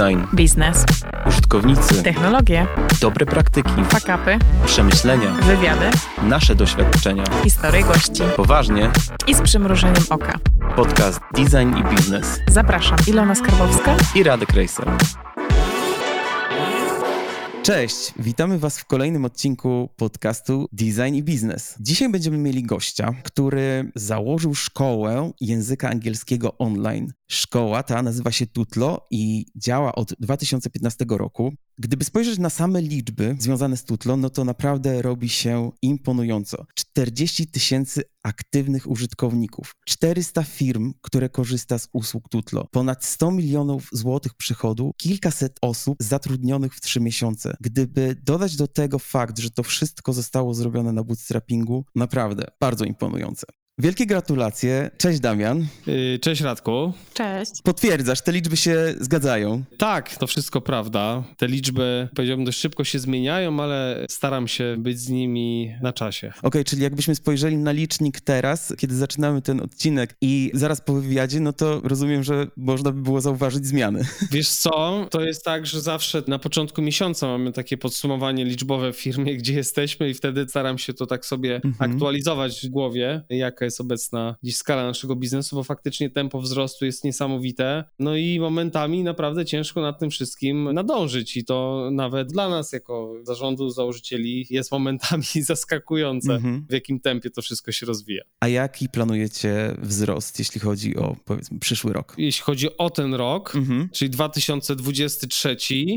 Design, biznes, użytkownicy, technologie, dobre praktyki, fakapy, przemyślenia, wywiady, nasze doświadczenia. historie gości Poważnie, i z przymrużeniem oka. podcast Design i Biznes Zapraszam, Ilona Skarbowska. i Radek Racer. Cześć, witamy Was w kolejnym odcinku podcastu Design i Biznes. Dzisiaj będziemy mieli gościa, który założył szkołę języka angielskiego online. Szkoła ta nazywa się Tutlo i działa od 2015 roku. Gdyby spojrzeć na same liczby związane z Tutlo, no to naprawdę robi się imponująco. 40 tysięcy aktywnych użytkowników, 400 firm, które korzysta z usług Tutlo, ponad 100 milionów złotych przychodu, kilkaset osób zatrudnionych w 3 miesiące. Gdyby dodać do tego fakt, że to wszystko zostało zrobione na bootstrappingu, naprawdę bardzo imponujące. Wielkie gratulacje. Cześć Damian. Yy, Cześć Radku. Cześć. Potwierdzasz, te liczby się zgadzają. Tak, to wszystko prawda. Te liczby, powiedziałbym, dość szybko się zmieniają, ale staram się być z nimi na czasie. Okej, czyli jakbyśmy spojrzeli na licznik teraz, kiedy zaczynamy ten odcinek i zaraz po wywiadzie, no to rozumiem, że można by było zauważyć zmiany. Wiesz co, to jest tak, że zawsze na początku miesiąca mamy takie podsumowanie liczbowe w firmie, gdzie jesteśmy i wtedy staram się to tak sobie Mhm. aktualizować w głowie, jaka jest obecna dziś skala naszego biznesu, bo faktycznie tempo wzrostu jest niesamowite. No i momentami naprawdę ciężko nad tym wszystkim nadążyć i to nawet dla nas jako zarządu założycieli jest momentami zaskakujące, Mhm. w jakim tempie to wszystko się rozwija. A jaki planujecie wzrost, jeśli chodzi o, powiedzmy, przyszły rok? Jeśli chodzi o ten rok, Mhm. czyli 2023,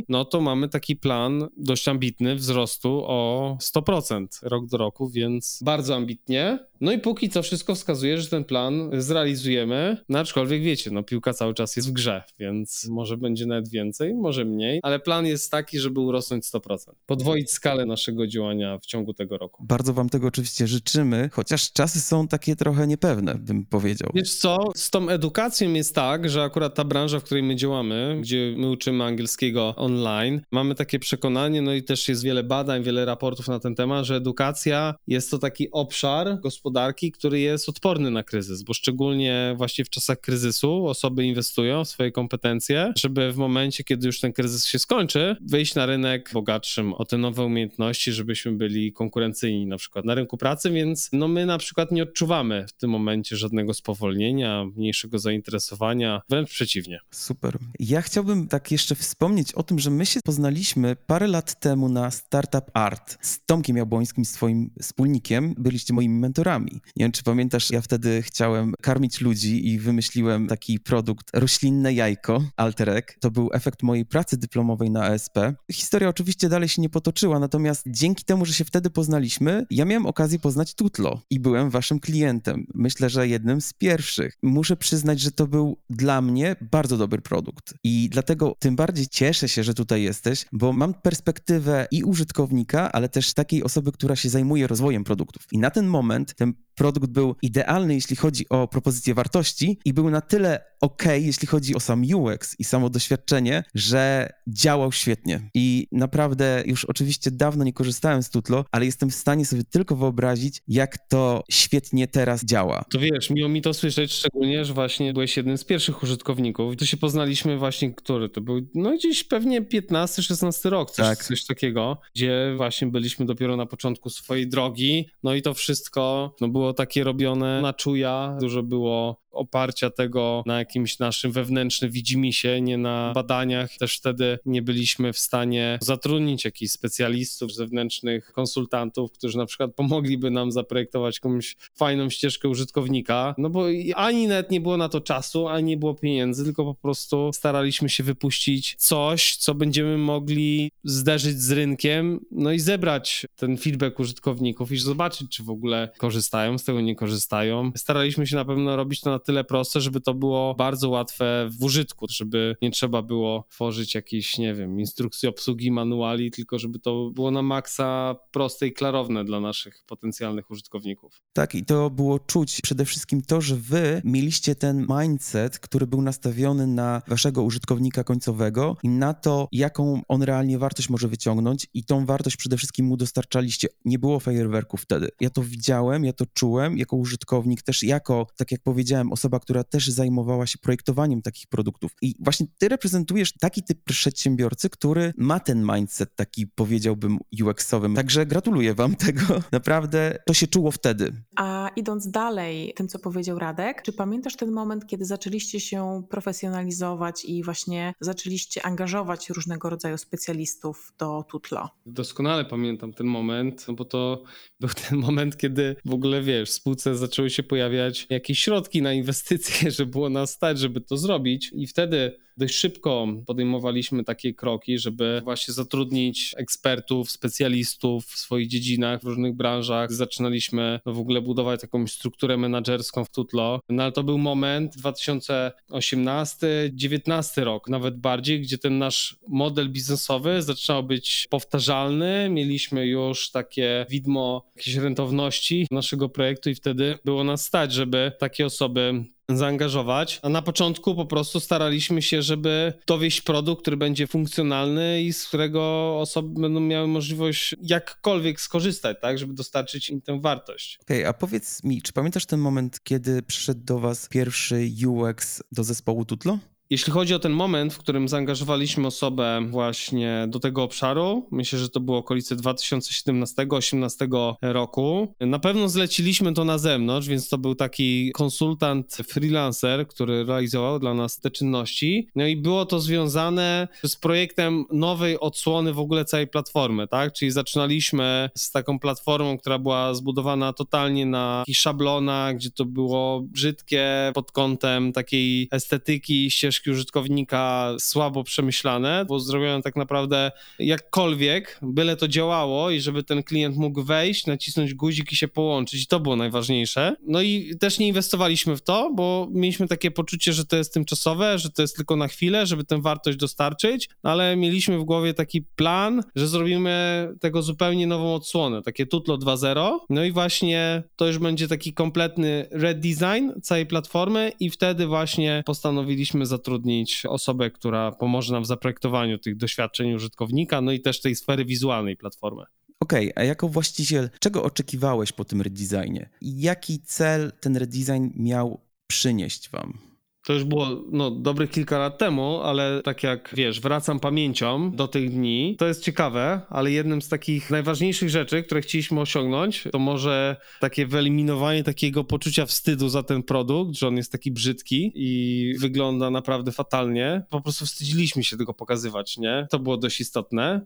no to mamy taki plan dość ambitny wzrostu o 100% rok do roku, więc bardzo ambitnie. No i póki co wszystko wskazuje, że ten plan zrealizujemy, no aczkolwiek wiecie, no piłka cały czas jest w grze, więc może będzie nawet więcej, może mniej, ale plan jest taki, żeby urosnąć 100%, podwoić skalę naszego działania w ciągu tego roku. Bardzo wam tego oczywiście życzymy, chociaż czasy są takie trochę niepewne, bym powiedział. Wiesz co, z tą edukacją jest tak, że akurat ta branża, w której my działamy, gdzie my uczymy angielskiego online, mamy takie przekonanie, no i też jest wiele badań, wiele raportów na ten temat, że edukacja jest to taki obszar gospodarki, który jest odporny na kryzys, bo szczególnie właśnie w czasach kryzysu osoby inwestują w swoje kompetencje, żeby w momencie, kiedy już ten kryzys się skończy, wyjść na rynek bogatszym o te nowe umiejętności, żebyśmy byli konkurencyjni na przykład na rynku pracy, więc no my na przykład nie odczuwamy w tym momencie żadnego spowolnienia, mniejszego zainteresowania, wręcz przeciwnie. Super. Ja chciałbym tak jeszcze wspomnieć o tym, że my się poznaliśmy parę lat temu na Startup Art z Tomkiem Jabłońskim, swoim wspólnikiem. Byliście moimi mentorami. Nie wiem, czy pamiętasz, ja wtedy chciałem karmić ludzi i wymyśliłem taki produkt roślinne jajko, Alterek. To był efekt mojej pracy dyplomowej na ASP. Historia oczywiście dalej się nie potoczyła, natomiast dzięki temu, że się wtedy poznaliśmy, ja miałem okazję poznać Tutlo i byłem waszym klientem. Myślę, że jednym z pierwszych. Muszę przyznać, że to był dla mnie bardzo dobry produkt i dlatego tym bardziej cieszę się, że tutaj jesteś, bo mam perspektywę i użytkownika, ale też takiej osoby, która się zajmuje rozwojem produktów. I na ten moment ten produkt był idealny, jeśli chodzi o propozycję wartości i był na tyle ok, jeśli chodzi o sam UX i samo doświadczenie, że działał świetnie. I naprawdę już oczywiście dawno nie korzystałem z Tutlo, ale jestem w stanie sobie tylko wyobrazić, jak to świetnie teraz działa. To wiesz, miło mi to słyszeć, szczególnie, że właśnie byłeś jednym z pierwszych użytkowników. To się poznaliśmy właśnie, który to był, no gdzieś pewnie 15-16 rok, coś, Tak. coś takiego, gdzie właśnie byliśmy dopiero na początku swojej drogi, no i to wszystko no, było takie robione na czuja, dużo było oparcia tego na jakimś naszym wewnętrznym widzimisię, nie na badaniach. Też wtedy nie byliśmy w stanie zatrudnić jakichś specjalistów, zewnętrznych konsultantów, którzy na przykład pomogliby nam zaprojektować jakąś fajną ścieżkę użytkownika, no bo ani nawet nie było na to czasu, ani nie było pieniędzy, tylko po prostu staraliśmy się wypuścić coś, co będziemy mogli zderzyć z rynkiem, no i zebrać ten feedback użytkowników i zobaczyć, czy w ogóle korzystają z tego, nie korzystają. Staraliśmy się na pewno robić to na tyle proste, żeby to było bardzo łatwe w użytku, żeby nie trzeba było tworzyć jakiejś, nie wiem, instrukcji obsługi, manuali, tylko żeby to było na maksa proste i klarowne dla naszych potencjalnych użytkowników. Tak, i to było czuć przede wszystkim to, że wy mieliście ten mindset, który był nastawiony na waszego użytkownika końcowego i na to, jaką on realnie wartość może wyciągnąć i tą wartość przede wszystkim mu dostarczaliście. Nie było fajerwerków wtedy. Ja to widziałem, ja to czułem jako użytkownik, też jako, tak jak powiedziałem, osoba, która też zajmowała się projektowaniem takich produktów. I właśnie ty reprezentujesz taki typ przedsiębiorcy, który ma ten mindset taki, powiedziałbym, UX-owy. Także gratuluję wam tego. Naprawdę to się czuło wtedy. A idąc dalej, tym co powiedział Radek, czy pamiętasz ten moment, kiedy zaczęliście się profesjonalizować i właśnie zaczęliście angażować różnego rodzaju specjalistów do Tutlo? Doskonale pamiętam ten moment, no bo to był ten moment, kiedy w ogóle wiesz, w spółce zaczęły się pojawiać jakieś środki na inwestycje, żeby było nas stać, żeby to zrobić. I wtedy dość szybko podejmowaliśmy takie kroki, żeby właśnie zatrudnić ekspertów, specjalistów w swoich dziedzinach, w różnych branżach. Zaczynaliśmy w ogóle budować jakąś strukturę menedżerską w Tutlo. No ale to był moment 2018-19 rok, nawet bardziej, gdzie ten nasz model biznesowy zaczynał być powtarzalny. Mieliśmy już takie widmo jakiejś rentowności naszego projektu i wtedy było nas stać, żeby takie osoby zaangażować. A na początku po prostu staraliśmy się, żeby dowieść produkt, który będzie funkcjonalny i z którego osoby będą miały możliwość jakkolwiek skorzystać, tak, żeby dostarczyć im tę wartość. Okej, okay, a powiedz mi, czy pamiętasz ten moment, kiedy przyszedł do was pierwszy UX do zespołu Tutlo? Jeśli chodzi o ten moment, w którym zaangażowaliśmy osobę właśnie do tego obszaru, myślę, że to było okolice 2017-2018 roku. Na pewno zleciliśmy to na zewnątrz, więc to był taki konsultant, freelancer, który realizował dla nas te czynności. No i było to związane z projektem nowej odsłony w ogóle całej platformy, tak? Czyli zaczynaliśmy z taką platformą, która była zbudowana totalnie na szablonach, gdzie to było brzydkie pod kątem takiej estetyki, ścieżki użytkownika słabo przemyślane, bo zrobione tak naprawdę jakkolwiek, byle to działało i żeby ten klient mógł wejść, nacisnąć guzik i się połączyć. I to było najważniejsze. No i też nie inwestowaliśmy w to, bo mieliśmy takie poczucie, że to jest tymczasowe, że to jest tylko na chwilę, żeby tę wartość dostarczyć, ale mieliśmy w głowie taki plan, że zrobimy tego zupełnie nową odsłonę, takie Tutlo 2.0. No i właśnie to już będzie taki kompletny redesign całej platformy i wtedy właśnie postanowiliśmy zatrudnić zatrudnić osobę, która pomoże nam w zaprojektowaniu tych doświadczeń użytkownika, no i też tej sfery wizualnej platformy. Okej, okay, a jako właściciel, czego oczekiwałeś po tym redesignie? Jaki cel ten redesign miał przynieść wam? To już było no, dobrych kilka lat temu, ale tak jak wiesz, wracam pamięcią do tych dni. To jest ciekawe, ale jednym z takich najważniejszych rzeczy, które chcieliśmy osiągnąć, to może takie wyeliminowanie takiego poczucia wstydu za ten produkt, że on jest taki brzydki i wygląda naprawdę fatalnie. Po prostu wstydziliśmy się tego pokazywać, nie? To było dość istotne.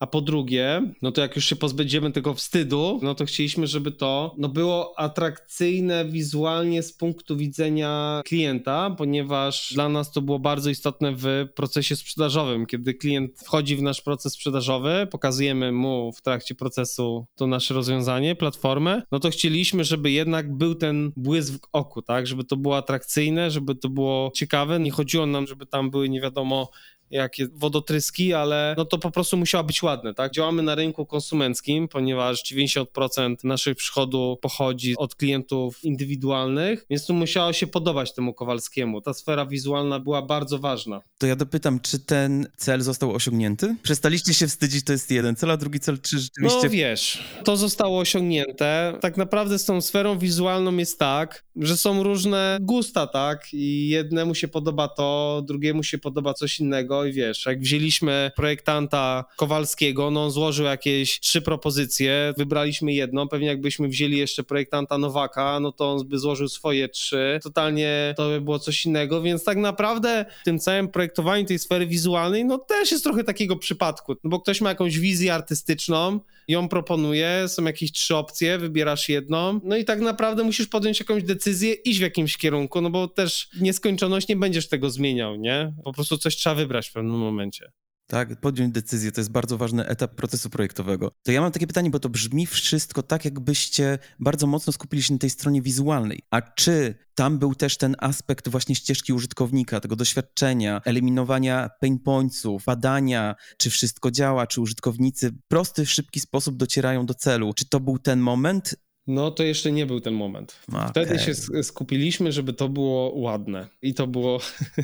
A po drugie, no to jak już się pozbędziemy tego wstydu, no to chcieliśmy, żeby to no było atrakcyjne wizualnie z punktu widzenia klienta, ponieważ dla nas to było bardzo istotne w procesie sprzedażowym. Kiedy klient wchodzi w nasz proces sprzedażowy, pokazujemy mu w trakcie procesu to nasze rozwiązanie, platformę, no to chcieliśmy, żeby jednak był ten błysk w oku, tak? Żeby to było atrakcyjne, żeby to było ciekawe. Nie chodziło nam, żeby tam były nie wiadomo jakie wodotryski, ale no to po prostu musiało być ładne, tak? Działamy na rynku konsumenckim, ponieważ 90% naszych przychodu pochodzi od klientów indywidualnych, więc tu musiało się podobać temu Kowalskiemu. Ta sfera wizualna była bardzo ważna. To ja dopytam, czy ten cel został osiągnięty? Przestaliście się wstydzić, to jest jeden cel, a drugi cel, czy rzeczywiście... No wiesz, to zostało osiągnięte. Tak naprawdę z tą sferą wizualną jest tak, że są różne gusta, tak? I jednemu się podoba to, drugiemu się podoba coś innego i wiesz, jak wzięliśmy projektanta Kowalskiego, no on złożył jakieś trzy propozycje, wybraliśmy jedną, pewnie jakbyśmy wzięli jeszcze projektanta Nowaka, no to on by złożył swoje trzy, totalnie to by było coś innego, więc tak naprawdę w tym całym projektowaniu tej sfery wizualnej, no też jest trochę takiego przypadku, no bo ktoś ma jakąś wizję artystyczną, ją proponuje, są jakieś trzy opcje, wybierasz jedną, no i tak naprawdę musisz podjąć jakąś decyzję, iść w jakimś kierunku, no bo też nieskończoność nie będziesz tego zmieniał, nie? Po prostu coś trzeba wybrać w pewnym momencie. Tak, podjąć decyzję to jest bardzo ważny etap procesu projektowego. To ja mam takie pytanie, bo to brzmi wszystko tak, jakbyście bardzo mocno skupili się na tej stronie wizualnej. A czy tam był też ten aspekt właśnie ścieżki użytkownika, tego doświadczenia, eliminowania pain pointsów, badania, czy wszystko działa, czy użytkownicy w prosty, szybki sposób docierają do celu? Czy to był ten moment? No to jeszcze nie był ten moment. Okay. Wtedy się skupiliśmy, żeby to było ładne i to było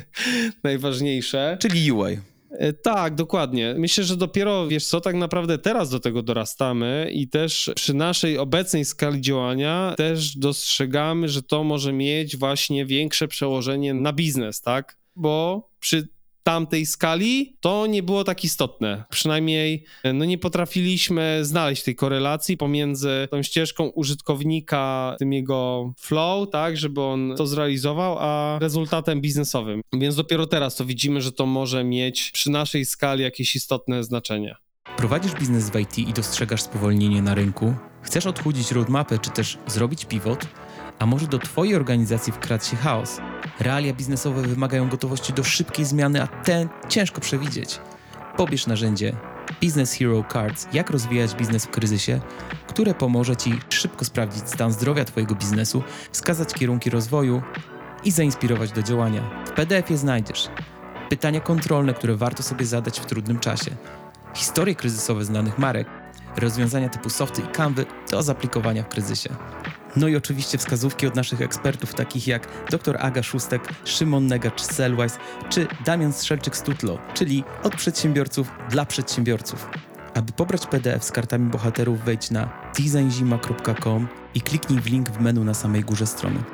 najważniejsze. Czyli UI. E, Tak, dokładnie. Myślę, że dopiero, wiesz co, tak naprawdę teraz do tego dorastamy i też przy naszej obecnej skali działania też dostrzegamy, że to może mieć właśnie większe przełożenie na biznes, tak? Bo przy tamtej skali to nie było tak istotne. Przynajmniej e, no nie potrafiliśmy znaleźć tej korelacji pomiędzy tą ścieżką użytkownika, tym jego flow, tak, żeby on to zrealizował, a rezultatem biznesowym. Więc dopiero teraz to widzimy, że to może mieć przy naszej skali jakieś istotne znaczenie. Prowadzisz biznes w IT i dostrzegasz spowolnienie na rynku? Chcesz odchudzić roadmapę czy też zrobić pivot? A może do Twojej organizacji wkradł się chaos? Realia biznesowe wymagają gotowości do szybkiej zmiany, a ten ciężko przewidzieć. Pobierz narzędzie Business Hero Cards, jak rozwijać biznes w kryzysie, które pomoże Ci szybko sprawdzić stan zdrowia Twojego biznesu, wskazać kierunki rozwoju i zainspirować do działania. W PDF-ie znajdziesz pytania kontrolne, które warto sobie zadać w trudnym czasie, historie kryzysowe znanych marek, rozwiązania typu softy i canvy do zaplikowania w kryzysie. No i oczywiście wskazówki od naszych ekspertów, takich jak dr Aga Szustek, Szymon Negacz Sellwise czy Damian Strzelczyk z Tutlo, czyli od przedsiębiorców dla przedsiębiorców. Aby pobrać PDF z kartami bohaterów, wejdź na designzima.com i kliknij w link w menu na samej górze strony.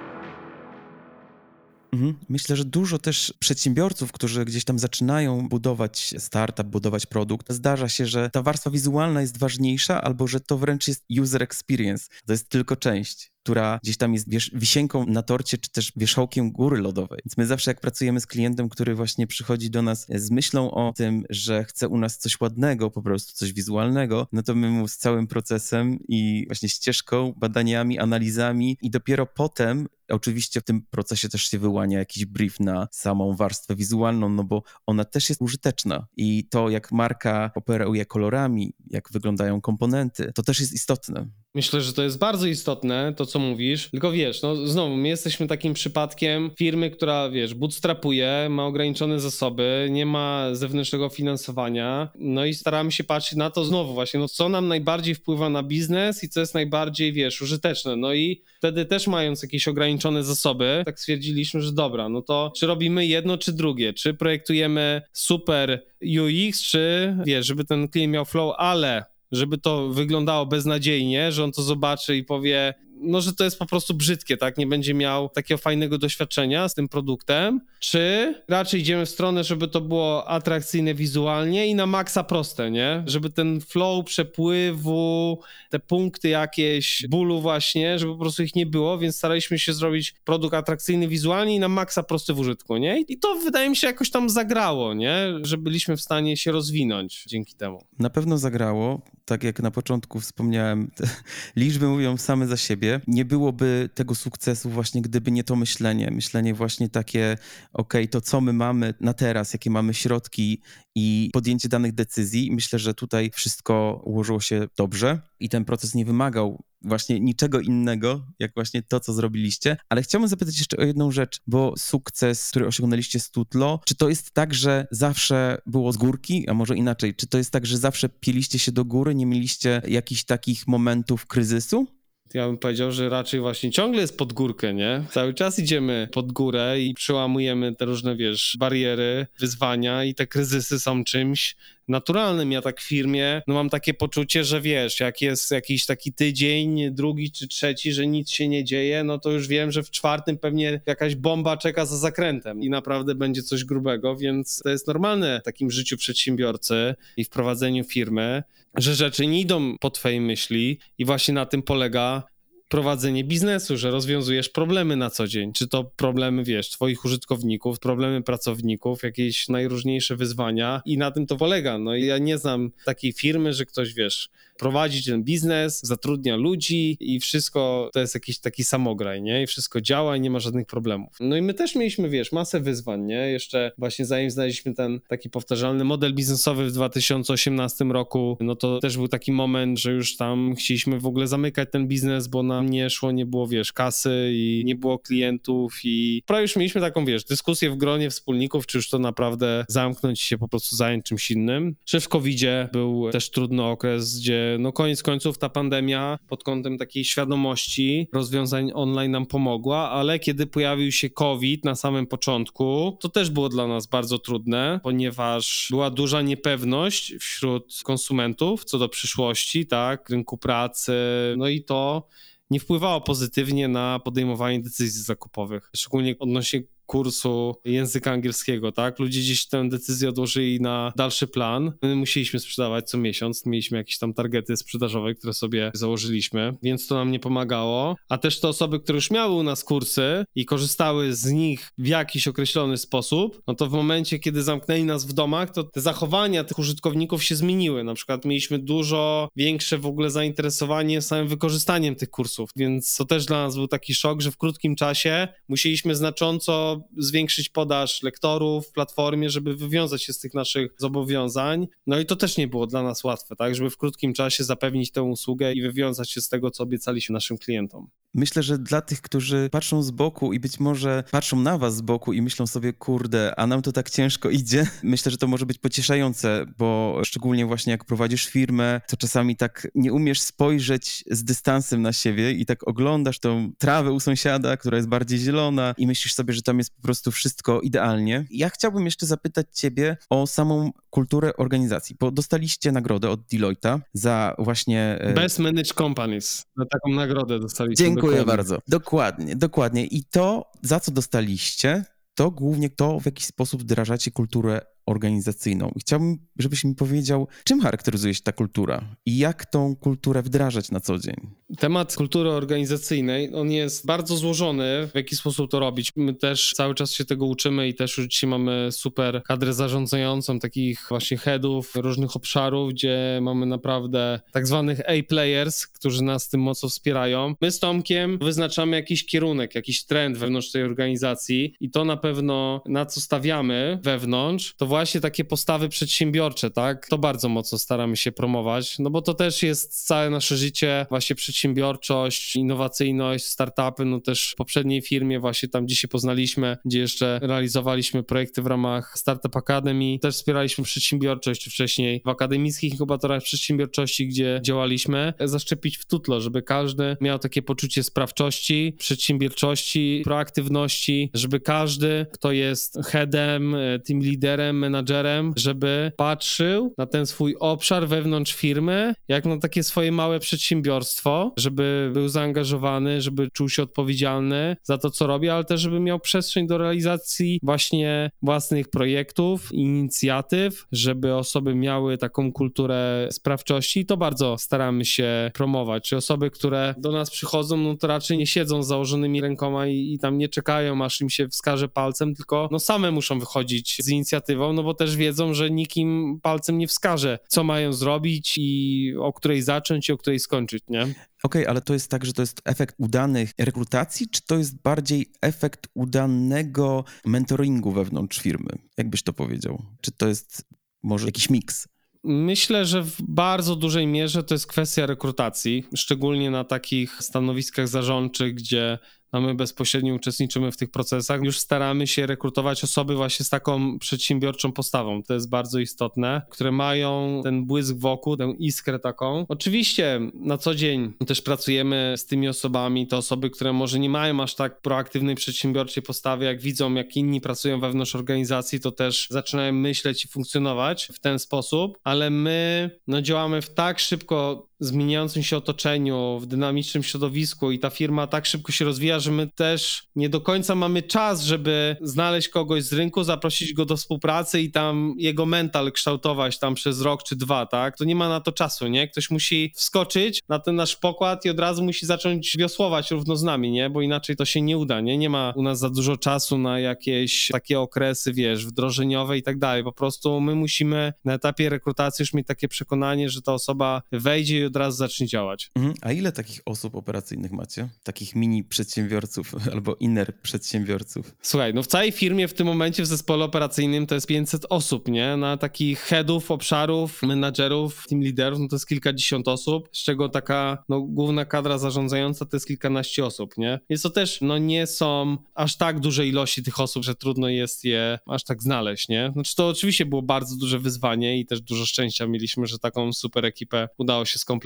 Mhm. Myślę, że dużo też przedsiębiorców, którzy gdzieś tam zaczynają budować startup, budować produkt, zdarza się, że ta warstwa wizualna jest ważniejsza, albo że to wręcz jest user experience. To jest tylko część która gdzieś tam jest wiesz, wisienką na torcie, czy też wierzchołkiem góry lodowej. Więc my zawsze jak pracujemy z klientem, który właśnie przychodzi do nas z myślą o tym, że chce u nas coś ładnego, po prostu coś wizualnego, no to my mu z całym procesem i właśnie ścieżką, badaniami, analizami i dopiero potem Oczywiście w tym procesie też się wyłania jakiś brief na samą warstwę wizualną, no bo ona też jest użyteczna i to jak marka operuje kolorami, jak wyglądają komponenty, to też jest istotne. Myślę, że to jest bardzo istotne, to co mówisz. Tylko wiesz, no znowu, my jesteśmy takim przypadkiem firmy, która, wiesz, bootstrapuje, ma ograniczone zasoby, nie ma zewnętrznego finansowania, no i staramy się patrzeć na to znowu właśnie, no co nam najbardziej wpływa na biznes i co jest najbardziej, wiesz, użyteczne. No i wtedy też mając jakieś ograniczone zasoby, tak stwierdziliśmy, że dobra, no to czy robimy jedno, czy drugie, czy projektujemy super UX, czy, wiesz, żeby ten klient miał flow, ale żeby to wyglądało beznadziejnie, że on to zobaczy i powie, no, że to jest po prostu brzydkie, tak? Nie będzie miał takiego fajnego doświadczenia z tym produktem, czy raczej idziemy w stronę, żeby to było atrakcyjne wizualnie i na maksa proste, nie? Żeby ten flow przepływu, te punkty jakieś bólu właśnie, żeby po prostu ich nie było, więc staraliśmy się zrobić produkt atrakcyjny wizualnie i na maksa prosty w użytku, nie? I to wydaje mi się jakoś tam zagrało, nie? Że byliśmy w stanie się rozwinąć dzięki temu. Na pewno zagrało. Tak jak na początku wspomniałem, liczby mówią same za siebie. Nie byłoby tego sukcesu właśnie, gdyby nie to myślenie. Myślenie właśnie takie, ok, to co my mamy na teraz, jakie mamy środki i podjęcie danych decyzji. Myślę, że tutaj wszystko ułożyło się dobrze i ten proces nie wymagał właśnie niczego innego, jak właśnie to, co zrobiliście. Ale chciałbym zapytać jeszcze o jedną rzecz, bo sukces, który osiągnęliście z Tutlo, czy to jest tak, że zawsze było z górki, a może inaczej, czy to jest tak, że zawsze pieliście się do góry, nie mieliście jakichś takich momentów kryzysu? Ja bym powiedział, że raczej właśnie ciągle jest pod górkę, nie? Cały czas idziemy pod górę i przełamujemy te różne, wiesz, bariery, wyzwania i te kryzysy są czymś naturalnym. Ja tak w firmie, no mam takie poczucie, że wiesz, jak jest jakiś taki tydzień, drugi czy trzeci, że nic się nie dzieje, no to już wiem, że w czwartym pewnie jakaś bomba czeka za zakrętem i naprawdę będzie coś grubego, więc to jest normalne w takim życiu przedsiębiorcy i w prowadzeniu firmy, że rzeczy nie idą po twojej myśli i właśnie na tym polega prowadzenie biznesu, że rozwiązujesz problemy na co dzień. Czy to problemy, wiesz, twoich użytkowników, problemy pracowników, jakieś najróżniejsze wyzwania i na tym to polega. No ja nie znam takiej firmy, że ktoś, wiesz, prowadzi ten biznes, zatrudnia ludzi i wszystko to jest jakiś taki samograj, nie? I wszystko działa i nie ma żadnych problemów. No i my też mieliśmy, wiesz, masę wyzwań, nie? Jeszcze właśnie zanim znaleźliśmy ten taki powtarzalny model biznesowy w 2018 roku, no to też był taki moment, że już tam chcieliśmy w ogóle zamykać ten biznes, bo na nam nie szło, nie było, wiesz, kasy i nie było klientów i prawie już mieliśmy taką, wiesz, dyskusję w gronie wspólników, czy już to naprawdę zamknąć się po prostu zająć czymś innym. Czy w covid był też trudny okres, gdzie no koniec końców ta pandemia pod kątem takiej świadomości rozwiązań online nam pomogła, ale kiedy pojawił się COVID na samym początku, to też było dla nas bardzo trudne, ponieważ była duża niepewność wśród konsumentów co do przyszłości, tak, rynku pracy, no i to nie wpływało pozytywnie na podejmowanie decyzji zakupowych, szczególnie odnośnie kursu języka angielskiego, tak? Ludzie gdzieś tę decyzję odłożyli na dalszy plan. My musieliśmy sprzedawać co miesiąc, mieliśmy jakieś tam targety sprzedażowe, które sobie założyliśmy, więc to nam nie pomagało. A też te osoby, które już miały u nas kursy i korzystały z nich w jakiś określony sposób, no to w momencie, kiedy zamknęli nas w domach, to te zachowania tych użytkowników się zmieniły. Na przykład mieliśmy dużo większe w ogóle zainteresowanie samym wykorzystaniem tych kursów, więc to też dla nas był taki szok, że w krótkim czasie musieliśmy znacząco zwiększyć podaż lektorów w platformie, żeby wywiązać się z tych naszych zobowiązań. No i to też nie było dla nas łatwe, tak, żeby w krótkim czasie zapewnić tę usługę i wywiązać się z tego, co obiecaliśmy naszym klientom. Myślę, że dla tych, którzy patrzą z boku i być może patrzą na was z boku i myślą sobie, kurde, a nam to tak ciężko idzie, myślę, że to może być pocieszające, bo szczególnie właśnie jak prowadzisz firmę, to czasami tak nie umiesz spojrzeć z dystansem na siebie i tak oglądasz tą trawę u sąsiada, która jest bardziej zielona i myślisz sobie, że tam jest po prostu wszystko idealnie. Ja chciałbym jeszcze zapytać ciebie o samą kulturę organizacji, bo dostaliście nagrodę od Deloitte'a za właśnie... e, Best Managed Companies. Na taką nagrodę dostaliście. Dziękuję dokładnie. bardzo. Dokładnie, dokładnie. I to, za co dostaliście, to głównie to, w jaki sposób wdrażacie kulturę organizacyjną. chciałbym, żebyś mi powiedział, czym charakteryzuje się ta kultura i jak tą kulturę wdrażać na co dzień. Temat kultury organizacyjnej, on jest bardzo złożony, w jaki sposób to robić. My też cały czas się tego uczymy i też już dzisiaj mamy super kadrę zarządzającą, takich właśnie headów różnych obszarów, gdzie mamy naprawdę tak zwanych A-players, którzy nas tym mocno wspierają. My z Tomkiem wyznaczamy jakiś kierunek, jakiś trend wewnątrz tej organizacji i to na pewno na co stawiamy wewnątrz, to właśnie takie postawy przedsiębiorcze, tak? To bardzo mocno staramy się promować, no bo to też jest całe nasze życie, właśnie przedsiębiorczość, innowacyjność, startupy, no też w poprzedniej firmie właśnie tam, gdzie się poznaliśmy, gdzie jeszcze realizowaliśmy projekty w ramach Startup Academy, też wspieraliśmy przedsiębiorczość wcześniej w akademickich inkubatorach przedsiębiorczości, gdzie działaliśmy, zaszczepić w tutlo, żeby każdy miał takie poczucie sprawczości, przedsiębiorczości, proaktywności, żeby każdy, kto jest headem, team liderem, menadżerem, żeby patrzył na ten swój obszar wewnątrz firmy, jak na takie swoje małe przedsiębiorstwo, żeby był zaangażowany, żeby czuł się odpowiedzialny za to, co robi, ale też, żeby miał przestrzeń do realizacji właśnie własnych projektów, inicjatyw, żeby osoby miały taką kulturę sprawczości. I to bardzo staramy się promować. Czy osoby, które do nas przychodzą, no to raczej nie siedzą z założonymi rękoma i, i tam nie czekają, aż im się wskaże palcem, tylko no same muszą wychodzić z inicjatywą, no bo też wiedzą, że nikim palcem nie wskaże, co mają zrobić i o której zacząć i o której skończyć, nie? Okej, okay, ale to jest tak, że to jest efekt udanych rekrutacji, czy to jest bardziej efekt udanego mentoringu wewnątrz firmy? Jak byś to powiedział? Czy to jest może jakiś miks? Myślę, że w bardzo dużej mierze to jest kwestia rekrutacji, szczególnie na takich stanowiskach zarządczych, gdzie a my bezpośrednio uczestniczymy w tych procesach, już staramy się rekrutować osoby właśnie z taką przedsiębiorczą postawą. To jest bardzo istotne, które mają ten błysk wokół, tę iskrę taką. Oczywiście na co dzień też pracujemy z tymi osobami, to osoby, które może nie mają aż tak proaktywnej przedsiębiorczej postawy, jak widzą, jak inni pracują wewnątrz organizacji, to też zaczynają myśleć i funkcjonować w ten sposób, ale my no, działamy w tak szybko zmieniającym się otoczeniu, w dynamicznym środowisku i ta firma tak szybko się rozwija, że my też nie do końca mamy czas, żeby znaleźć kogoś z rynku, zaprosić go do współpracy i tam jego mental kształtować tam przez rok czy dwa, tak? To nie ma na to czasu, nie? Ktoś musi wskoczyć na ten nasz pokład i od razu musi zacząć wiosłować równo z nami, nie? Bo inaczej to się nie uda, nie? Nie ma u nas za dużo czasu na jakieś takie okresy, wiesz, wdrożeniowe i tak dalej. Po prostu my musimy na etapie rekrutacji już mieć takie przekonanie, że ta osoba wejdzie od razu zacznie działać. Mhm. A ile takich osób operacyjnych macie? Takich mini przedsiębiorców albo inner przedsiębiorców? Słuchaj, no w całej firmie w tym momencie w zespole operacyjnym to jest 500 osób, nie? Na takich headów, obszarów, menadżerów, team leaderów, no to jest kilkadziesiąt osób, z czego taka no, główna kadra zarządzająca to jest kilkanaście osób, nie? Więc to też, no nie są aż tak duże ilości tych osób, że trudno jest je aż tak znaleźć, nie? Znaczy to oczywiście było bardzo duże wyzwanie i też dużo szczęścia mieliśmy, że taką super ekipę udało się skompletować.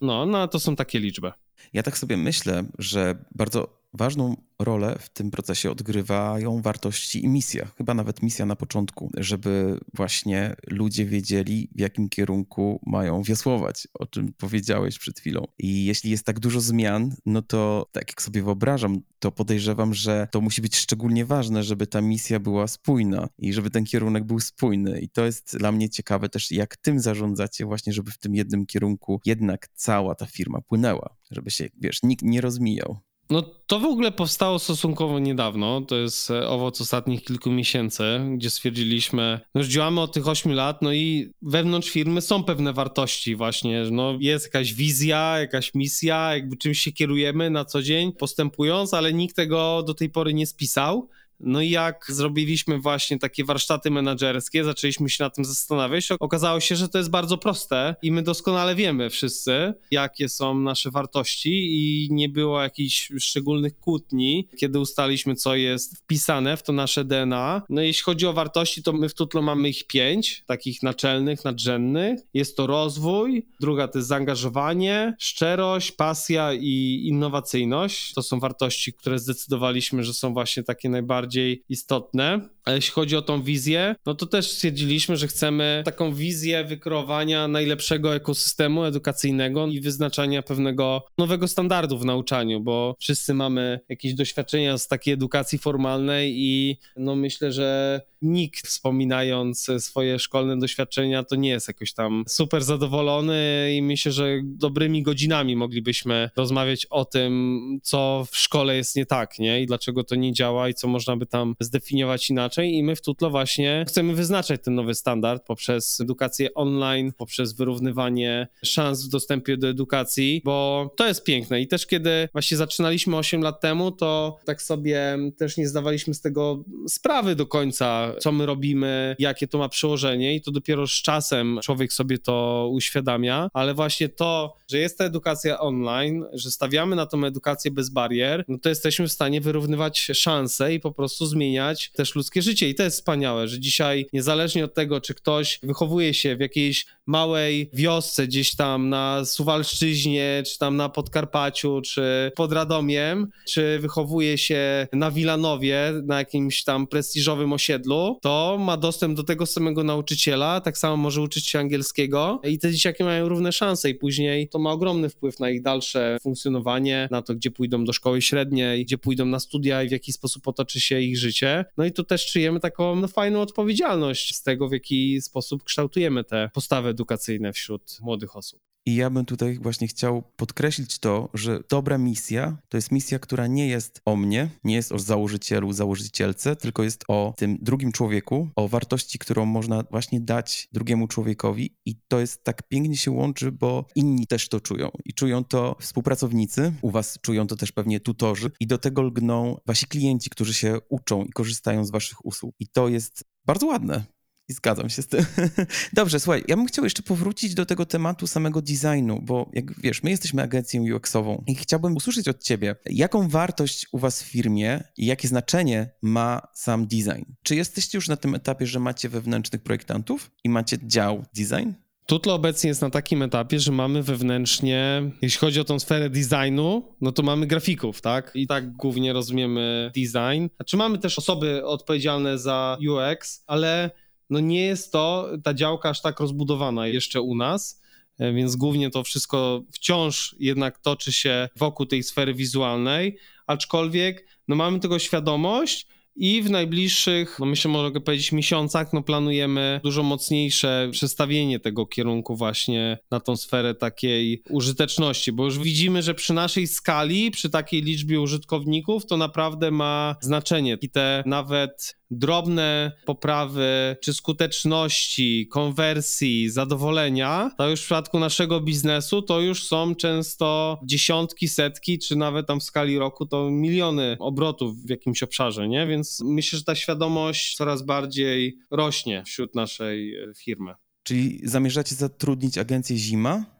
No, no to są takie liczby. Ja tak sobie myślę, że bardzo ważną rolę w tym procesie odgrywają wartości i misja. Chyba nawet misja na początku, żeby właśnie ludzie wiedzieli, w jakim kierunku mają wiosłować, o czym powiedziałeś przed chwilą. I jeśli jest tak dużo zmian, no to tak jak sobie wyobrażam, to podejrzewam, że to musi być szczególnie ważne, żeby ta misja była spójna i żeby ten kierunek był spójny. I to jest dla mnie ciekawe też, jak tym zarządzacie, właśnie, żeby w tym jednym kierunku jednak cała ta firma płynęła, żeby się, wiesz, nikt nie rozmijał. No to w ogóle powstało stosunkowo niedawno, to jest e, owoc ostatnich kilku miesięcy, gdzie stwierdziliśmy, no już działamy od tych 8 lat, no i wewnątrz firmy są pewne wartości właśnie, no jest jakaś wizja, jakaś misja, jakby czymś się kierujemy na co dzień postępując, ale nikt tego do tej pory nie spisał. No i jak zrobiliśmy właśnie takie warsztaty menedżerskie, zaczęliśmy się nad tym zastanawiać, okazało się, że to jest bardzo proste i my doskonale wiemy wszyscy, jakie są nasze wartości i nie było jakichś szczególnych kłótni, kiedy ustaliśmy, co jest wpisane w to nasze DNA. No jeśli chodzi o wartości, to my w Tutlo mamy ich pięć, takich naczelnych, nadrzędnych. Jest to rozwój, druga to jest zaangażowanie, szczerość, pasja i innowacyjność. To są wartości, które zdecydowaliśmy, że są właśnie takie najbardziej istotne. A jeśli chodzi o tą wizję, no to też stwierdziliśmy, że chcemy taką wizję wykreowania najlepszego ekosystemu edukacyjnego i wyznaczania pewnego nowego standardu w nauczaniu, bo wszyscy mamy jakieś doświadczenia z takiej edukacji formalnej i no myślę, że nikt wspominając swoje szkolne doświadczenia to nie jest jakoś tam super zadowolony i myślę, że dobrymi godzinami moglibyśmy rozmawiać o tym, co w szkole jest nie tak, nie? I dlaczego to nie działa i co można by tam zdefiniować inaczej i my w Tutlo właśnie chcemy wyznaczać ten nowy standard poprzez edukację online, poprzez wyrównywanie szans w dostępie do edukacji, bo to jest piękne i też kiedy właśnie zaczynaliśmy 8 lat temu, to tak sobie też nie zdawaliśmy z tego sprawy do końca, co my robimy, jakie to ma przełożenie i to dopiero z czasem człowiek sobie to uświadamia, ale właśnie to, że jest ta edukacja online, że stawiamy na tą edukację bez barier, no to jesteśmy w stanie wyrównywać szanse i po prostu zmieniać też ludzkie życie. I to jest wspaniałe, że dzisiaj niezależnie od tego, czy ktoś wychowuje się w jakiejś małej wiosce gdzieś tam na Suwalszczyźnie, czy tam na Podkarpaciu, czy pod Radomiem, czy wychowuje się na Wilanowie, na jakimś tam prestiżowym osiedlu, to ma dostęp do tego samego nauczyciela, tak samo może uczyć się angielskiego i te dzieciaki mają równe szanse i później to ma ogromny wpływ na ich dalsze funkcjonowanie, na to, gdzie pójdą do szkoły średniej, gdzie pójdą na studia i w jaki sposób otoczy się ich życie. No i tu też czujemy taką no, fajną odpowiedzialność z tego, w jaki sposób kształtujemy te postawy edukacyjne wśród młodych osób. I ja bym tutaj właśnie chciał podkreślić to, że dobra misja to jest misja, która nie jest o mnie, nie jest o założycielu, założycielce, tylko jest o tym drugim człowieku, o wartości, którą można właśnie dać drugiemu człowiekowi. I to jest tak pięknie się łączy, bo inni też to czują. I czują to współpracownicy, u was czują to też pewnie tutorzy, i do tego lgną wasi klienci, którzy się uczą i korzystają z waszych usług. I to jest bardzo ładne. I zgadzam się z tym. Dobrze, słuchaj, ja bym chciał jeszcze powrócić do tego tematu samego designu, bo jak wiesz, my jesteśmy agencją UX-ową i chciałbym usłyszeć od ciebie, jaką wartość u was w firmie i jakie znaczenie ma sam design? Czy jesteście już na tym etapie, że macie wewnętrznych projektantów i macie dział design? Tutlo obecnie jest na takim etapie, że mamy wewnętrznie, jeśli chodzi o tą sferę designu, no to mamy grafików, tak? I tak głównie rozumiemy design. Znaczy mamy też osoby odpowiedzialne za UX, ale no nie jest to ta działka aż tak rozbudowana jeszcze u nas, e, więc głównie to wszystko wciąż jednak toczy się wokół tej sfery wizualnej, aczkolwiek no mamy tego świadomość i w najbliższych, no myślę, mogę powiedzieć miesiącach, no planujemy dużo mocniejsze przestawienie tego kierunku właśnie na tą sferę takiej użyteczności, bo już widzimy, że przy naszej skali, przy takiej liczbie użytkowników, to naprawdę ma znaczenie. I te nawet drobne poprawy czy skuteczności, konwersji, zadowolenia, to już w przypadku naszego biznesu to już są często dziesiątki, setki, czy nawet tam w skali roku to miliony obrotów w jakimś obszarze, nie? Więc myślę, że ta świadomość coraz bardziej rośnie wśród naszej e, firmy. Czyli zamierzacie zatrudnić agencję Zima?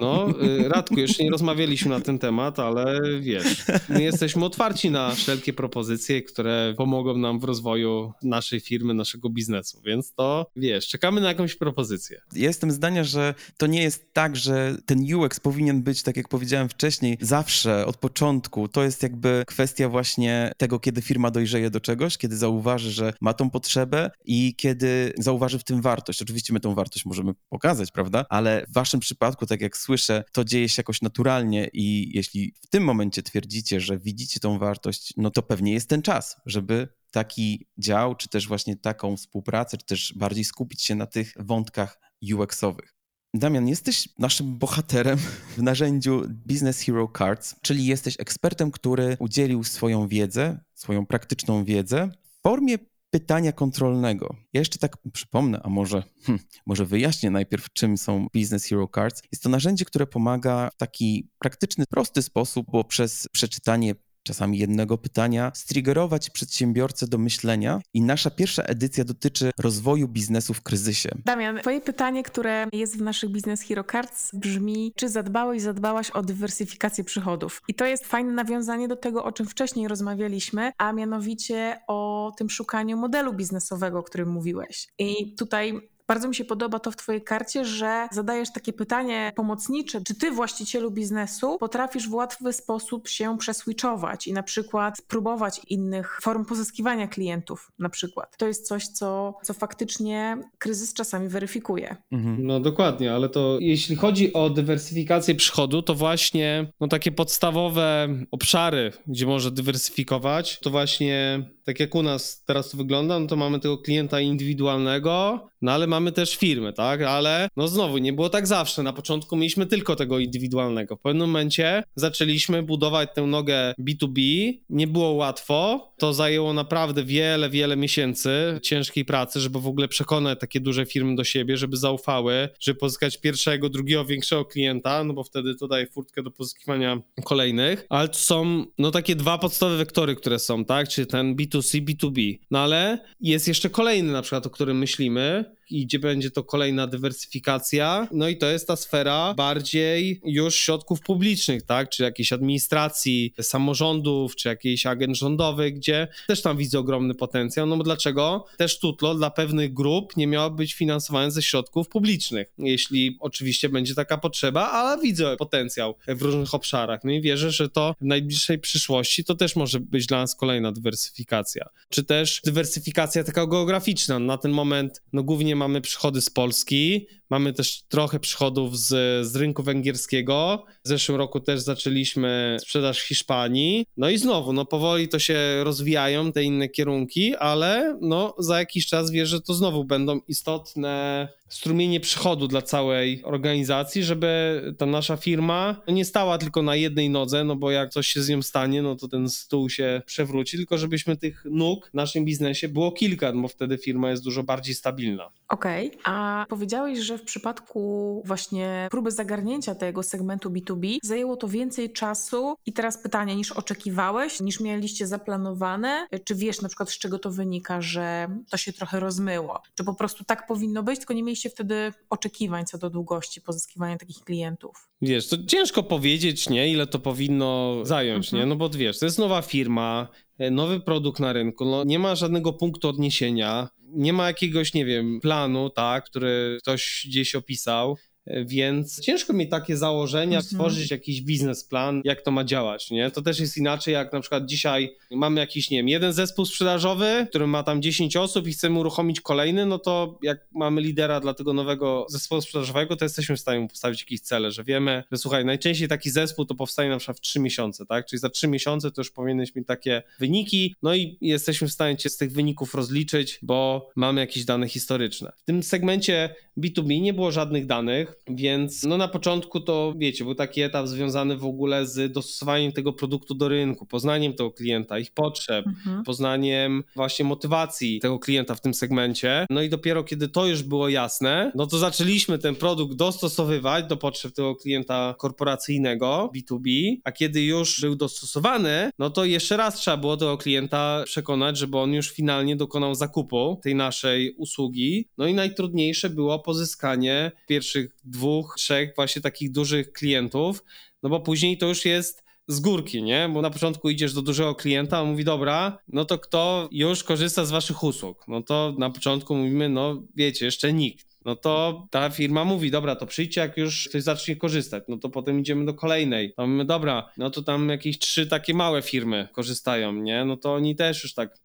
No, y, Radku, jeszcze nie rozmawialiśmy na ten temat, ale wiesz, my jesteśmy otwarci na wszelkie propozycje, które pomogą nam w rozwoju naszej firmy, naszego biznesu, więc to wiesz, czekamy na jakąś propozycję. Ja jestem zdania, że to nie jest tak, że ten UX powinien być, tak jak powiedziałem wcześniej, zawsze, od początku. To jest jakby kwestia właśnie tego, kiedy firma dojrzeje do czegoś, kiedy zauważy, że ma tą potrzebę i kiedy zauważy w tym wartość. Oczywiście my tą wartość możemy pokazać, prawda? Ale w waszym przypadku tak jak słyszę, to dzieje się jakoś naturalnie i jeśli w tym momencie twierdzicie, że widzicie tą wartość, no to pewnie jest ten czas, żeby taki dział, czy też właśnie taką współpracę, czy też bardziej skupić się na tych wątkach UX-owych. Damian, jesteś naszym bohaterem w narzędziu Business Hero Cards, czyli jesteś ekspertem, który udzielił swoją wiedzę, swoją praktyczną wiedzę w formie pytania kontrolnego. Ja jeszcze tak przypomnę, a może, hm, może wyjaśnię najpierw, czym są Business Hero Cards. Jest to narzędzie, które pomaga w taki praktyczny, prosty sposób, bo przez przeczytanie czasami jednego pytania, striggerować przedsiębiorcę do myślenia. I nasza pierwsza edycja dotyczy rozwoju biznesu w kryzysie. Damian, twoje pytanie, które jest w naszych Business Hero Cards brzmi, czy zadbałeś, zadbałaś o dywersyfikację przychodów? I to jest fajne nawiązanie do tego, o czym wcześniej rozmawialiśmy, a mianowicie o tym szukaniu modelu biznesowego, o którym mówiłeś. I tutaj bardzo mi się podoba to w Twojej karcie, że zadajesz takie pytanie pomocnicze, czy Ty, właścicielu biznesu, potrafisz w łatwy sposób się przeswitchować i na przykład próbować innych form pozyskiwania klientów, na przykład. To jest coś, co, co faktycznie kryzys czasami weryfikuje. Mhm. No dokładnie, ale to jeśli chodzi o dywersyfikację przychodu, to właśnie no, takie podstawowe obszary, gdzie może dywersyfikować, to właśnie tak jak u nas teraz to wygląda, no to mamy tego klienta indywidualnego, no ale mamy też firmy, tak? Ale no znowu, nie było tak zawsze. Na początku mieliśmy tylko tego indywidualnego. W pewnym momencie zaczęliśmy budować tę nogę B2B. Nie było łatwo. To zajęło naprawdę wiele, wiele miesięcy ciężkiej pracy, żeby w ogóle przekonać takie duże firmy do siebie, żeby zaufały, żeby pozyskać pierwszego, drugiego, większego klienta, no bo wtedy to daje furtkę do pozyskiwania kolejnych. Ale to są no takie dwa podstawowe wektory, które są, tak? Czyli ten B2C, B2B. No ale jest jeszcze kolejny na przykład, o którym myślimy, i gdzie będzie to kolejna dywersyfikacja. No i to jest ta sfera bardziej już środków publicznych, tak? Czy jakiejś administracji, samorządów, czy jakiejś agent rządowych, gdzie też tam widzę ogromny potencjał. No bo dlaczego? Też tutlo dla pewnych grup nie miało być finansowane ze środków publicznych, jeśli oczywiście będzie taka potrzeba, ale widzę potencjał w różnych obszarach. No i wierzę, że to w najbliższej przyszłości to też może być dla nas kolejna dywersyfikacja. Czy też dywersyfikacja taka geograficzna. Na ten moment, no głównie mamy przychody z Polski, mamy też trochę przychodów z, z rynku węgierskiego. W zeszłym roku też zaczęliśmy sprzedaż w Hiszpanii. No i znowu, no powoli to się rozwijają te inne kierunki, ale no za jakiś czas wierzę, że to znowu będą istotne strumienie przychodu dla całej organizacji, żeby ta nasza firma nie stała tylko na jednej nodze, no bo jak coś się z nią stanie, no to ten stół się przewróci, tylko żebyśmy tych nóg w naszym biznesie było kilka, no bo wtedy firma jest dużo bardziej stabilna. Okej, okay. a powiedziałeś, że w przypadku właśnie próby zagarnięcia tego segmentu B2B zajęło to więcej czasu i teraz pytanie, niż oczekiwałeś, niż mieliście zaplanowane? Czy wiesz na przykład z czego to wynika, że to się trochę rozmyło? Czy po prostu tak powinno być, tylko nie mieliście wtedy oczekiwań co do długości pozyskiwania takich klientów? Wiesz, to ciężko powiedzieć, nie, ile to powinno zająć, mhm. nie, no bo wiesz, to jest nowa firma, e, nowy produkt na rynku, no nie ma żadnego punktu odniesienia, nie ma jakiegoś, nie wiem, planu, tak, który ktoś gdzieś opisał. Więc ciężko mi takie założenia, mhm. stworzyć jakiś biznesplan, jak to ma działać, nie? To też jest inaczej, jak na przykład dzisiaj mamy jakiś, nie wiem, jeden zespół sprzedażowy, który ma tam 10 osób i chcemy uruchomić kolejny, no to jak mamy lidera dla tego nowego zespołu sprzedażowego, to jesteśmy w stanie postawić jakieś cele, że wiemy, że słuchaj, najczęściej taki zespół to powstaje na przykład w 3 miesiące, tak? Czyli za 3 miesiące to już powinieneś mieć takie wyniki, no i jesteśmy w stanie cię z tych wyników rozliczyć, bo mamy jakieś dane historyczne. W tym segmencie B2B nie było żadnych danych, Więc no na początku to wiecie, był taki etap związany w ogóle z dostosowaniem tego produktu do rynku, poznaniem tego klienta, ich potrzeb, Mhm. poznaniem właśnie motywacji tego klienta w tym segmencie. No i dopiero kiedy to już było jasne, no to zaczęliśmy ten produkt dostosowywać do potrzeb tego klienta korporacyjnego B2B, a kiedy już był dostosowany, no to jeszcze raz trzeba było tego klienta przekonać, żeby on już finalnie dokonał zakupu tej naszej usługi. No i najtrudniejsze było pozyskanie pierwszych dwóch, trzech właśnie takich dużych klientów, no bo później to już jest z górki, nie? Bo na początku idziesz do dużego klienta, on mówi, dobra, no to kto już korzysta z waszych usług? No to na początku mówimy, no wiecie, jeszcze nikt. No to ta firma mówi, dobra, to przyjdźcie, jak już ktoś zacznie korzystać. No to potem idziemy do kolejnej. To mówimy, dobra, no to tam jakieś trzy takie małe firmy korzystają, nie? No to oni też już tak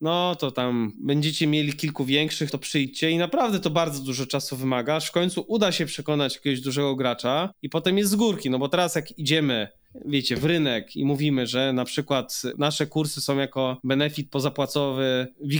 no to tam będziecie mieli kilku większych, to przyjdźcie i naprawdę to bardzo dużo czasu wymaga, w końcu uda się przekonać jakiegoś dużego gracza i potem jest z górki, no bo teraz jak idziemy wiecie, w rynek i mówimy, że na przykład nasze kursy są jako benefit pozapłacowy w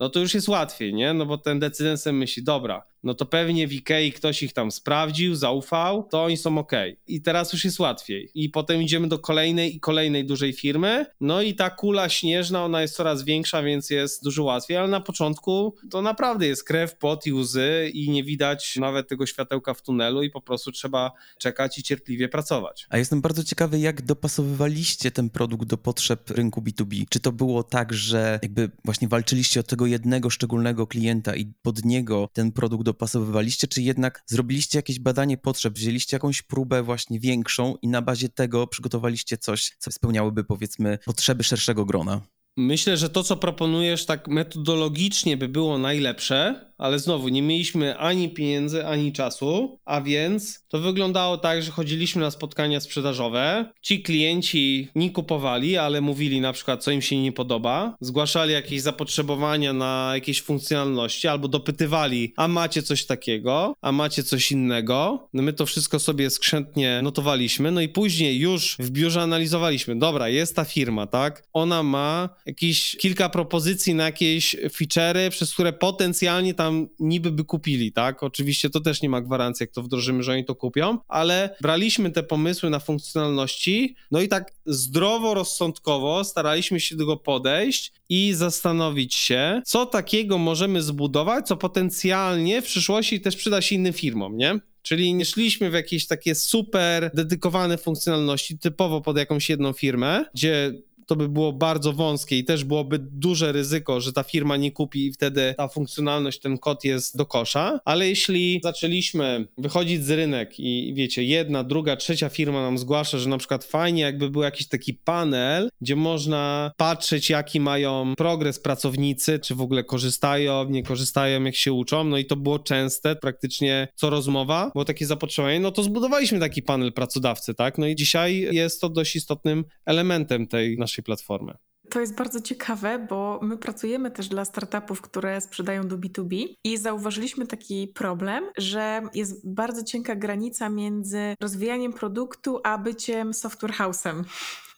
no to już jest łatwiej, nie? No bo ten decydent myśli, dobra, no to pewnie w Ikei ktoś ich tam sprawdził, zaufał, to oni są ok. I teraz już jest łatwiej. I potem idziemy do kolejnej i kolejnej dużej firmy, no i ta kula śnieżna, ona jest coraz większa, więc jest dużo łatwiej, ale na początku to naprawdę jest krew, pot i łzy i nie widać nawet tego światełka w tunelu i po prostu trzeba czekać i cierpliwie pracować. A jestem bardzo ciekawy, jak dopasowywaliście ten produkt do potrzeb rynku B2B. Czy to było tak, że jakby właśnie walczyliście o tego jednego szczególnego klienta i pod niego ten produkt dopasowywaliście, czy jednak zrobiliście jakieś badanie potrzeb, wzięliście jakąś próbę właśnie większą i na bazie tego przygotowaliście coś, co spełniałoby powiedzmy potrzeby szerszego grona? Myślę, że to, co proponujesz, tak metodologicznie by było najlepsze, ale znowu nie mieliśmy ani pieniędzy, ani czasu, a więc to wyglądało tak, że chodziliśmy na spotkania sprzedażowe. Ci klienci nie kupowali, ale mówili na przykład, co im się nie podoba, zgłaszali jakieś zapotrzebowania na jakieś funkcjonalności albo dopytywali, a macie coś takiego, a macie coś innego. No my to wszystko sobie skrzętnie notowaliśmy, no i później już w biurze analizowaliśmy, dobra, jest ta firma, tak? Ona ma jakieś kilka propozycji na jakieś feature'y, przez które potencjalnie tam niby by kupili, tak? Oczywiście to też nie ma gwarancji, jak to wdrożymy, że oni to kupią, ale braliśmy te pomysły na funkcjonalności, no i tak zdrowo, rozsądkowo staraliśmy się do tego podejść i zastanowić się, co takiego możemy zbudować, co potencjalnie w przyszłości też przyda się innym firmom, nie? Czyli nie szliśmy w jakieś takie super dedykowane funkcjonalności, typowo pod jakąś jedną firmę, gdzie to by było bardzo wąskie i też byłoby duże ryzyko, że ta firma nie kupi i wtedy ta funkcjonalność, ten kod jest do kosza. Ale jeśli zaczęliśmy wychodzić z rynek i wiecie, jedna, druga, trzecia firma nam zgłasza, że na przykład fajnie jakby był jakiś taki panel, gdzie można patrzeć, jaki mają progres pracownicy, czy w ogóle korzystają, nie korzystają, jak się uczą, no i to było częste, praktycznie co rozmowa, było takie zapotrzebowanie, no to zbudowaliśmy taki panel pracodawcy, tak? No i dzisiaj jest to dość istotnym elementem tej naszej platformy. To jest bardzo ciekawe, bo my pracujemy też dla startupów, które sprzedają do B2B i zauważyliśmy taki problem, że jest bardzo cienka granica między rozwijaniem produktu a byciem software house'em.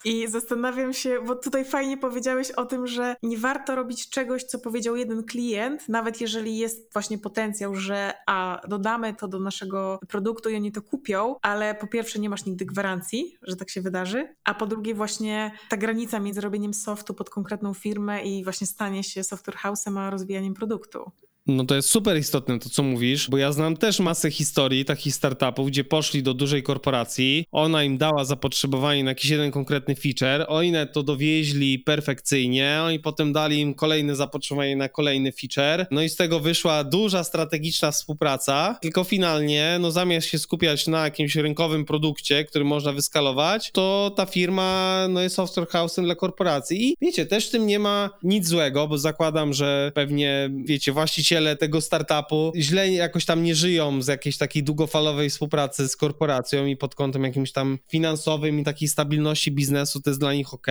I zastanawiam się, bo tutaj fajnie powiedziałeś o tym, że nie warto robić czegoś, co powiedział jeden klient, nawet jeżeli jest właśnie potencjał, że a dodamy to do naszego produktu i oni to kupią, ale po pierwsze nie masz nigdy gwarancji, że tak się wydarzy, a po drugie właśnie ta granica między robieniem softu pod konkretną firmę i właśnie stanie się software house'em, a rozwijaniem produktu. No to jest super istotne to, co mówisz, bo ja znam też masę historii takich startupów, gdzie poszli do dużej korporacji, ona im dała zapotrzebowanie na jakiś jeden konkretny feature, oni to dowieźli perfekcyjnie, oni potem dali im kolejne zapotrzebowanie na kolejny feature, no i z tego wyszła duża strategiczna współpraca, tylko finalnie, no zamiast się skupiać na jakimś rynkowym produkcie, który można wyskalować, to ta firma no jest software house'em dla korporacji i wiecie, też w tym nie ma nic złego, bo zakładam, że pewnie, wiecie, właściciele właściciele tego startupu źle jakoś tam nie żyją z jakiejś takiej długofalowej współpracy z korporacją i pod kątem jakimś tam finansowym i takiej stabilności biznesu to jest dla nich ok.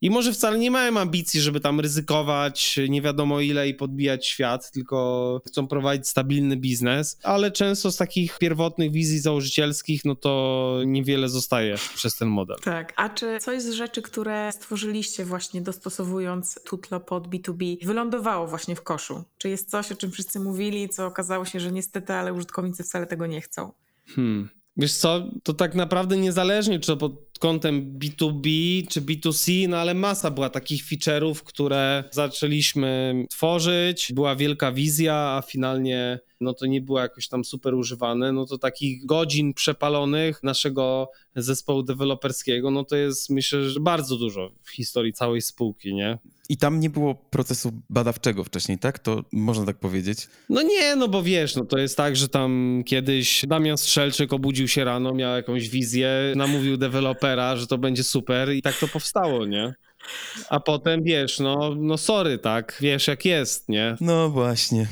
I może wcale nie mają ambicji, żeby tam ryzykować nie wiadomo ile i podbijać świat, tylko chcą prowadzić stabilny biznes, ale często z takich pierwotnych wizji założycielskich, no to niewiele zostaje przez ten model. Tak. A czy coś z rzeczy, które stworzyliście właśnie dostosowując Tutlo pod B2B, wylądowało właśnie w koszu? Czy jest coś, o czym wszyscy mówili, co okazało się, że niestety, ale użytkownicy wcale tego nie chcą? Hmm. Wiesz co, to tak naprawdę niezależnie, czy to pod kątem B2B czy B2C, no ale masa była takich feature'ów, które zaczęliśmy tworzyć, była wielka wizja, a finalnie no to nie było jakoś tam super używane, no to takich godzin przepalonych naszego zespołu deweloperskiego, no to jest myślę, że bardzo dużo w historii całej spółki, nie? I tam nie było procesu badawczego wcześniej, tak? To można tak powiedzieć. No nie, no bo wiesz, no to jest tak, że tam kiedyś Damian Strzelczyk obudził się rano, miał jakąś wizję, namówił dewelopera, że to będzie super i tak to powstało, nie? A potem wiesz, no, no sorry, tak, wiesz jak jest, nie? No właśnie.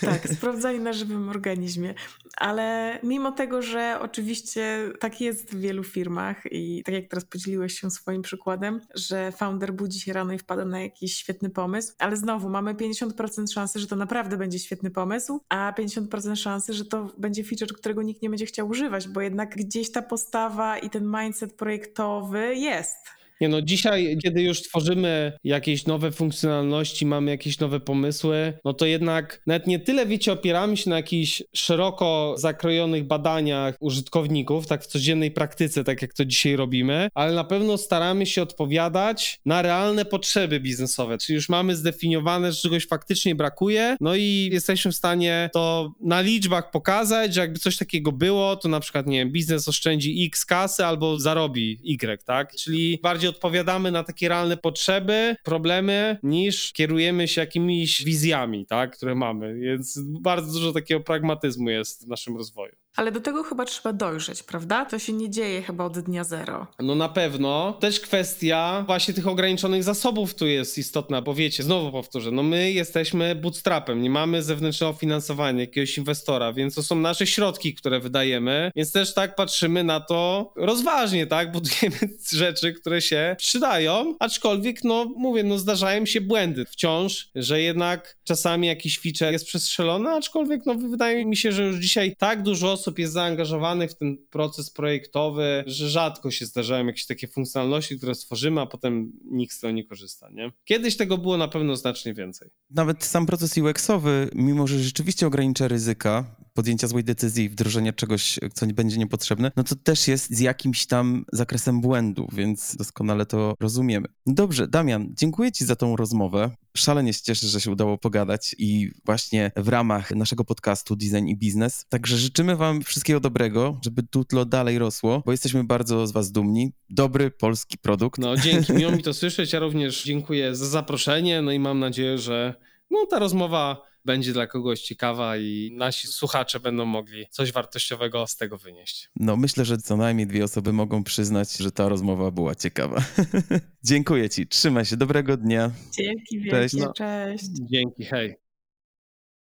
Tak, sprawdzali na żywym organizmie. Ale mimo tego, że oczywiście tak jest w wielu firmach i tak jak teraz podzieliłeś się swoim przykładem, że founder budzi się rano i wpada na jakiś świetny pomysł, ale znowu mamy 50% szansy, że to naprawdę będzie świetny pomysł, a 50% szansy, że to będzie feature, którego nikt nie będzie chciał używać, bo jednak gdzieś ta postawa i ten mindset projektowy jest. Nie no, dzisiaj, kiedy już tworzymy jakieś nowe funkcjonalności, mamy jakieś nowe pomysły, no to jednak nawet nie tyle, wiecie, opieramy się na jakichś szeroko zakrojonych badaniach użytkowników, tak w codziennej praktyce, tak jak to dzisiaj robimy, ale na pewno staramy się odpowiadać na realne potrzeby biznesowe, czyli już mamy zdefiniowane, że czegoś faktycznie brakuje, no i jesteśmy w stanie to na liczbach pokazać, że jakby coś takiego było, to na przykład, nie wiem, biznes oszczędzi x kasy albo zarobi y, tak? Czyli bardziej odpowiadamy na takie realne potrzeby, problemy, niż kierujemy się jakimiś wizjami, tak, które mamy. Więc bardzo dużo takiego pragmatyzmu jest w naszym rozwoju. Ale do tego chyba trzeba dojrzeć, prawda? To się nie dzieje chyba od dnia zero. No na pewno. Też kwestia właśnie tych ograniczonych zasobów tu jest istotna, bo wiecie, znowu powtórzę, no my jesteśmy bootstrapem, nie mamy zewnętrznego finansowania, jakiegoś inwestora, więc to są nasze środki, które wydajemy, więc też tak patrzymy na to rozważnie, tak? Budujemy rzeczy, które się przydają, aczkolwiek, no mówię, no zdarzają się błędy wciąż, że jednak czasami jakiś feature jest przestrzelony, aczkolwiek, no wydaje mi się, że już dzisiaj tak dużo osób jest zaangażowanych w ten proces projektowy, że rzadko się zdarzają jakieś takie funkcjonalności, które stworzymy, a potem nikt z tego nie korzysta, nie? Kiedyś tego było na pewno znacznie więcej. Nawet sam proces UX-owy, mimo że rzeczywiście ogranicza ryzyka podjęcia złej decyzji i wdrożenia czegoś, co nie będzie niepotrzebne, no to też jest z jakimś tam zakresem błędu, więc doskonale to rozumiemy. Dobrze, Damian, dziękuję Ci za tą rozmowę. Szalenie się cieszę, że się udało pogadać i właśnie w ramach naszego podcastu Design i Biznes. Także życzymy Wam wszystkiego dobrego, żeby tutlo dalej rosło, bo jesteśmy bardzo z Was dumni. Dobry polski produkt. No dzięki, miło mi to słyszeć. Ja również dziękuję za zaproszenie, no i mam nadzieję, że no, ta rozmowa będzie dla kogoś ciekawa i nasi słuchacze będą mogli coś wartościowego z tego wynieść. No myślę, że co najmniej dwie osoby mogą przyznać, że ta rozmowa była ciekawa. Dziękuję Ci, trzymaj się, dobrego dnia. Dzięki Cześć. wielkie, No. cześć. Dzięki, hej.